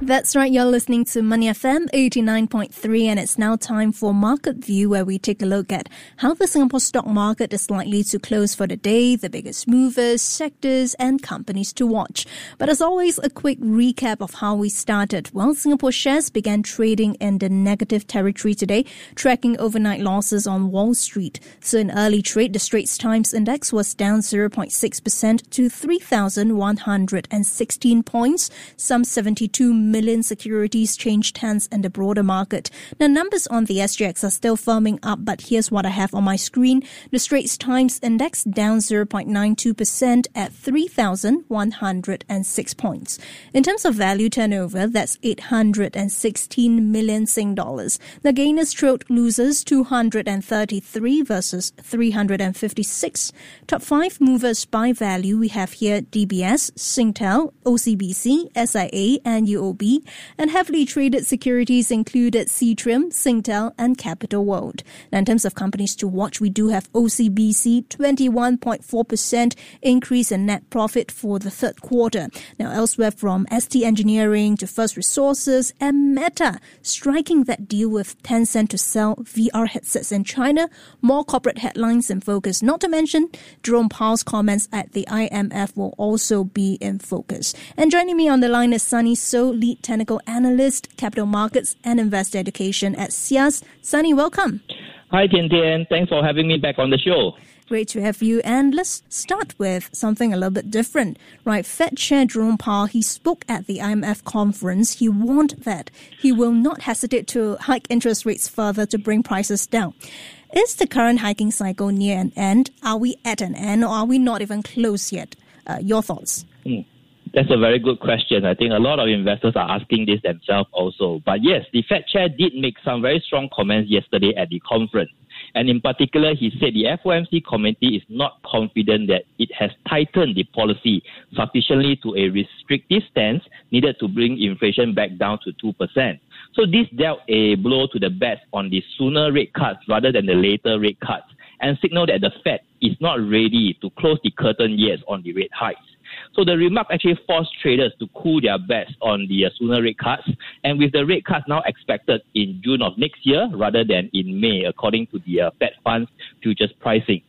That's right, you're listening to Money FM 89.3, and it's now time for Market View, where we take a look at how the Singapore stock market is likely to close for the day, the biggest movers, sectors, and companies to watch. But as always, a quick recap of how we started. Well, Singapore shares began trading in the negative territory today, tracking overnight losses on Wall Street. So in early trade, the Straits Times Index was down 0.6% to 3,116 points, some 72 million securities changed hands in the broader market. Now, numbers on the SGX are still firming up, but here's what I have on my screen. The Straits Times Index down 0.92% at 3,106 points. In terms of value turnover, that's 816 million Sing dollars. The gainers trailed losers 233 versus 356. Top five movers by value we have here DBS, Singtel, OCBC, SIA, and UOB and heavily traded securities included Seatrium, Singtel, and Capital World. Now, in terms of companies to watch, we do have OCBC, 21.4% increase in net profit for the third quarter. Now, elsewhere from ST Engineering to First Resources and Meta, striking that deal with Tencent to sell VR headsets in China, more corporate headlines in focus. Not to mention, Jerome Powell's comments at the IMF will also be in focus. And joining me on the line is Sunny Soh, lead technical analyst, capital markets, and investor education at SIAS. Sunny, welcome. Hi, Tian Tian. Thanks for having me back on the show. Great to have you. And let's start with something a little bit different, right? Fed Chair Jerome Powell, he spoke at the IMF conference. He warned that he will not hesitate to hike interest rates further to bring prices down. Is the current hiking cycle near an end? Are we at an end or are we not even close yet? Uh, your thoughts? Mm. That's a very good question. I think a lot of investors are asking this themselves also. But yes, the Fed chair did make some very strong comments yesterday at the conference. And in particular, he said the FOMC committee is not confident that it has tightened the policy sufficiently to a restrictive stance needed to bring inflation back down to 2%. So this dealt a blow to the bets on the sooner rate cuts rather than the later rate cuts and signaled that the Fed is not ready to close the curtain yet on the rate hikes. So the remark actually forced traders to cool their bets on the uh, sooner rate cuts, and with the rate cuts now expected in June of next year rather than in May, according to the uh, Fed funds futures pricing.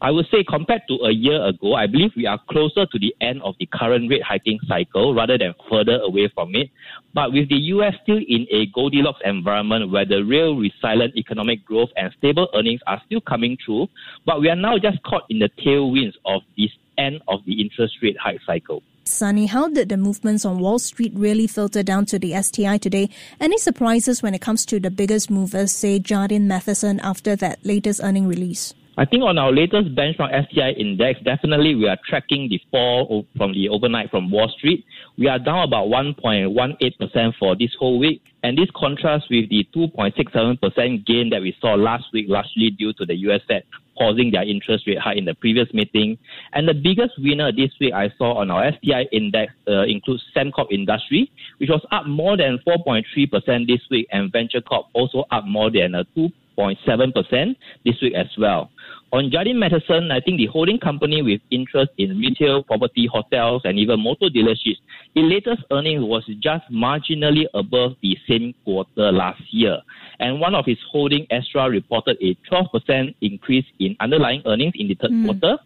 I would say compared to a year ago, I believe we are closer to the end of the current rate hiking cycle rather than further away from it. But with the US still in a Goldilocks environment where the real resilient economic growth and stable earnings are still coming through, but we are now just caught in the tailwinds of this end of the interest rate hike cycle. Sunny, how did the movements on Wall Street really filter down to the STI today? Any surprises when it comes to the biggest movers, say Jardine Matheson, after that latest earning release? I think on our latest benchmark STI index, definitely we are tracking the fall from the overnight from Wall Street. We are down about 1.18% for this whole week. And this contrasts with the 2.67% gain that we saw last week, largely due to the US Fed pausing their interest rate hike in the previous meeting. And the biggest winner this week I saw on our STI index uh, includes Sembcorp Industry, which was up more than 4.3% this week, and Venture Corp also up more than uh, 2 0.7% this week as well. On Jardine Matheson, I think the holding company with interest in retail, property, hotels, and even motor dealerships, its latest earnings was just marginally above the same quarter last year. And one of its holding, Astra, reported a 12% increase in underlying earnings in the third mm. quarter,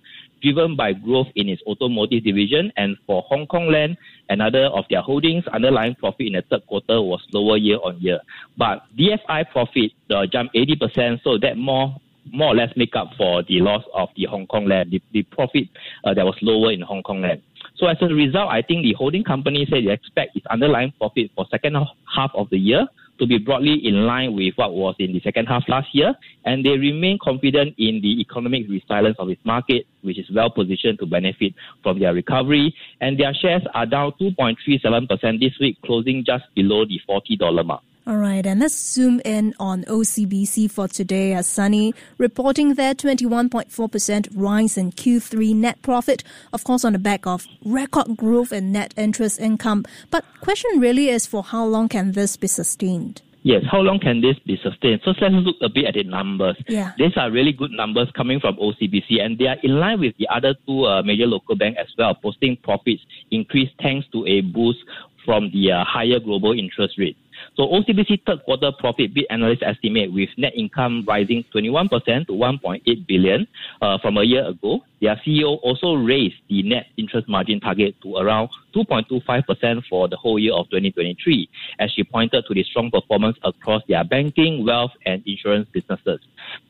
driven by growth in its automotive division. And for Hong Kong Land, another of their holdings, underlying profit in the third quarter was lower year on year. But DFI profit uh, jumped 80%, so that more more or less make up for the loss of the Hong Kong land, the, the profit uh, that was lower in Hong Kong land. So as a result, I think the holding company said they expect its underlying profit for second half of the year to be broadly in line with what was in the second half last year, and they remain confident in the economic resilience of its market, which is well positioned to benefit from their recovery. And their shares are down 2.37% this week, closing just below the $40 mark. All right, and let's zoom in on OCBC for today as Sunny reporting their 21.4% rise in Q3 net profit, of course, on the back of record growth in net interest income. But question really is for how long can this be sustained? Yes, how long can this be sustained? So let's look a bit at the numbers. Yeah. These are really good numbers coming from OCBC, and they are in line with the other two uh, major local banks as well, posting profits increased thanks to a boost from the uh, higher global interest rate. So OCBC third quarter profit beat analysts estimate with net income rising 21% to 1.8 billion uh, from a year ago. Their CEO also raised the net interest margin target to around 2.25% for the whole year of 2023, as she pointed to the strong performance across their banking, wealth, and insurance businesses.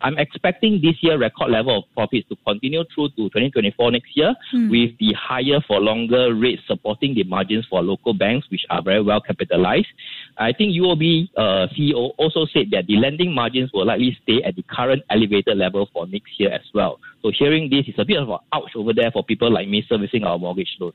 I'm expecting this year record level of profits to continue through to 2024 next year, mm. with the higher for longer rates supporting the margins for local banks, which are very well capitalized. I think UOB uh, CEO also said that the lending margins will likely stay at the current elevated level for next year as well. So hearing this is a bit of an ouch over there for people like me servicing our mortgage loan.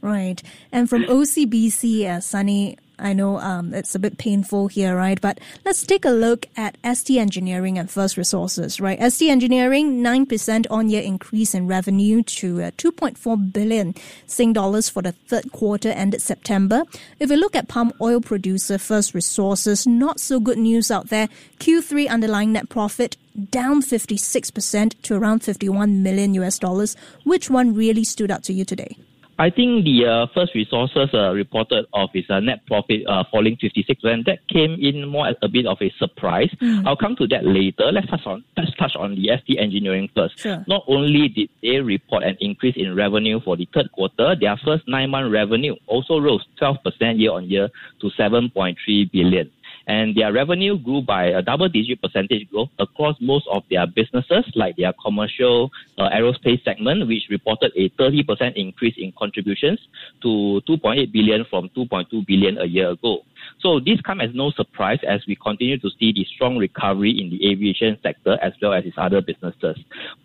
Right. And from OCBC, uh, Sunny, I know um, it's a bit painful here, right? But let's take a look at ST Engineering and First Resources, right? ST Engineering, 9% on year increase in revenue to uh, 2.4 billion Sing dollars for the third quarter ended September. If we look at palm oil producer First Resources, not so good news out there. Q3 underlying net profit down 56% to around 51 million US dollars. Which one really stood out to you today? I think the uh, first resources uh, reported of its uh, net profit uh, falling 56%. And that came in more as a bit of a surprise. Mm. I'll come to that later. Let's touch on let's touch on the ST Engineering first. Sure. Not only did they report an increase in revenue for the third quarter, their first nine month revenue also rose 12% year on year to 7.3 billion and their revenue grew by a double digit percentage growth across most of their businesses, like their commercial uh, aerospace segment, which reported a 30% increase in contributions to 2.8 billion from 2.2 billion a year ago. So this comes as no surprise as we continue to see the strong recovery in the aviation sector as well as its other businesses.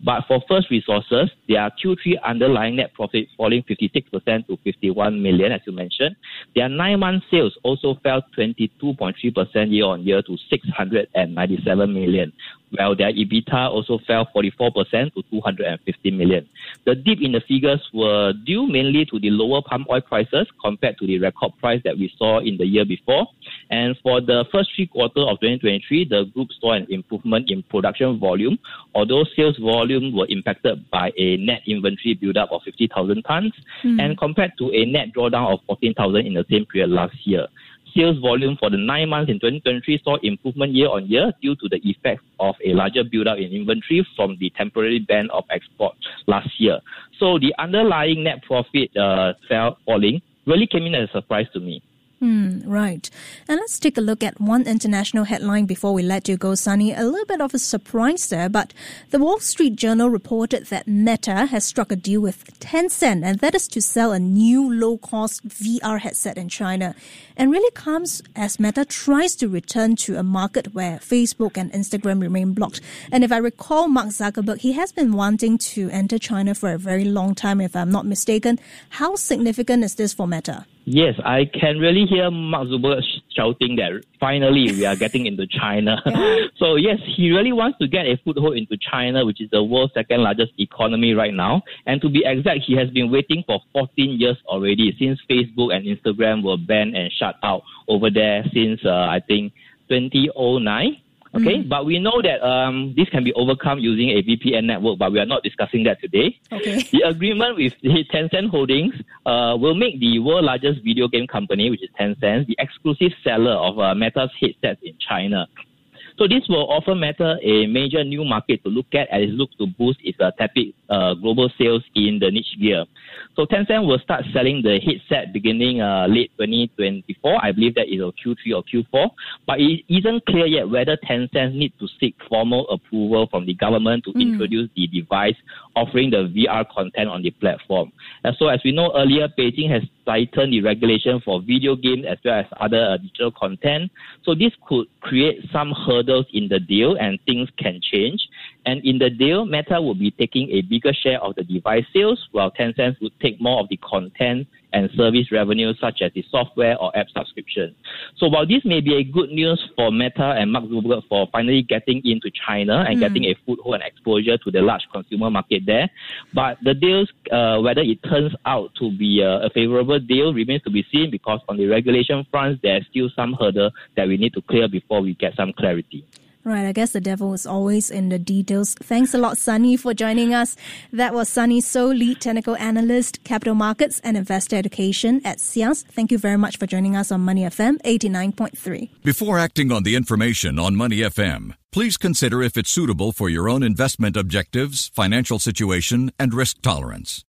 But for First Resources, their Q3 underlying net profit falling 56% to 51 million, as you mentioned. Their nine-month sales also fell 22.3% year-on-year to 697 million, while their EBITDA also fell 44% to 250 million. The dip in the figures were due mainly to the lower palm oil prices compared to the record price that we saw in the year before. And for the first three quarters of 2023, the group saw an improvement in production volume, although sales volume were impacted by a net inventory buildup of 50,000 tons mm. and compared to a net drawdown of 14,000 in the same period last year sales volume for the nine months in 2023 saw improvement year on year due to the effect of a larger build-up in inventory from the temporary ban of export last year. So the underlying net profit uh, fell falling really came in as a surprise to me. Hmm, right. And let's take a look at one international headline before we let you go, Sunny. A little bit of a surprise there, but the Wall Street Journal reported that Meta has struck a deal with Tencent, and that is to sell a new low cost VR headset in China. And really comes as Meta tries to return to a market where Facebook and Instagram remain blocked. And if I recall Mark Zuckerberg, he has been wanting to enter China for a very long time, if I'm not mistaken. How significant is this for Meta? Yes, I can really hear Mark Zuckerberg shouting that finally we are getting into China. Yeah. so yes, he really wants to get a foothold into China, which is the world's second largest economy right now. And to be exact, he has been waiting for 14 years already since Facebook and Instagram were banned and shut out over there since uh, I think 2009. Okay, mm. but we know that um, this can be overcome using a VPN network, but we are not discussing that today. Okay. The agreement with Tencent Holdings uh, will make the world largest video game company, which is Tencent, the exclusive seller of uh, Meta's headsets in China. So this will offer Meta a major new market to look at as it looks to boost its uh, uh, global sales in the niche gear. So Tencent will start selling the headset beginning uh, late 2024. I believe that is a Q3 or Q4. But it isn't clear yet whether Tencent needs to seek formal approval from the government to mm. introduce the device offering the VR content on the platform. And so as we know earlier, Beijing has tightened the regulation for video games as well as other uh, digital content. So this could create some hurdles in the deal and things can change. And in the deal, Meta will be taking a bigger share of the device sales, while Tencent would take more of the content and service revenue, such as the software or app subscription. So while this may be a good news for Meta and Mark Zuckerberg for finally getting into China and mm. getting a foothold and exposure to the large consumer market there, but the deals, uh, whether it turns out to be a, a, favorable deal, remains to be seen because on the regulation front, there's still some hurdle that we need to clear before we get some clarity. Right, I guess the devil is always in the details. Thanks a lot, Sunny, for joining us. That was Sunny Soh, lead technical analyst, capital markets and investor education at SIAS. Thank you very much for joining us on Money FM 89.3. Before acting on the information on Money FM, please consider if it's suitable for your own investment objectives, financial situation, and risk tolerance.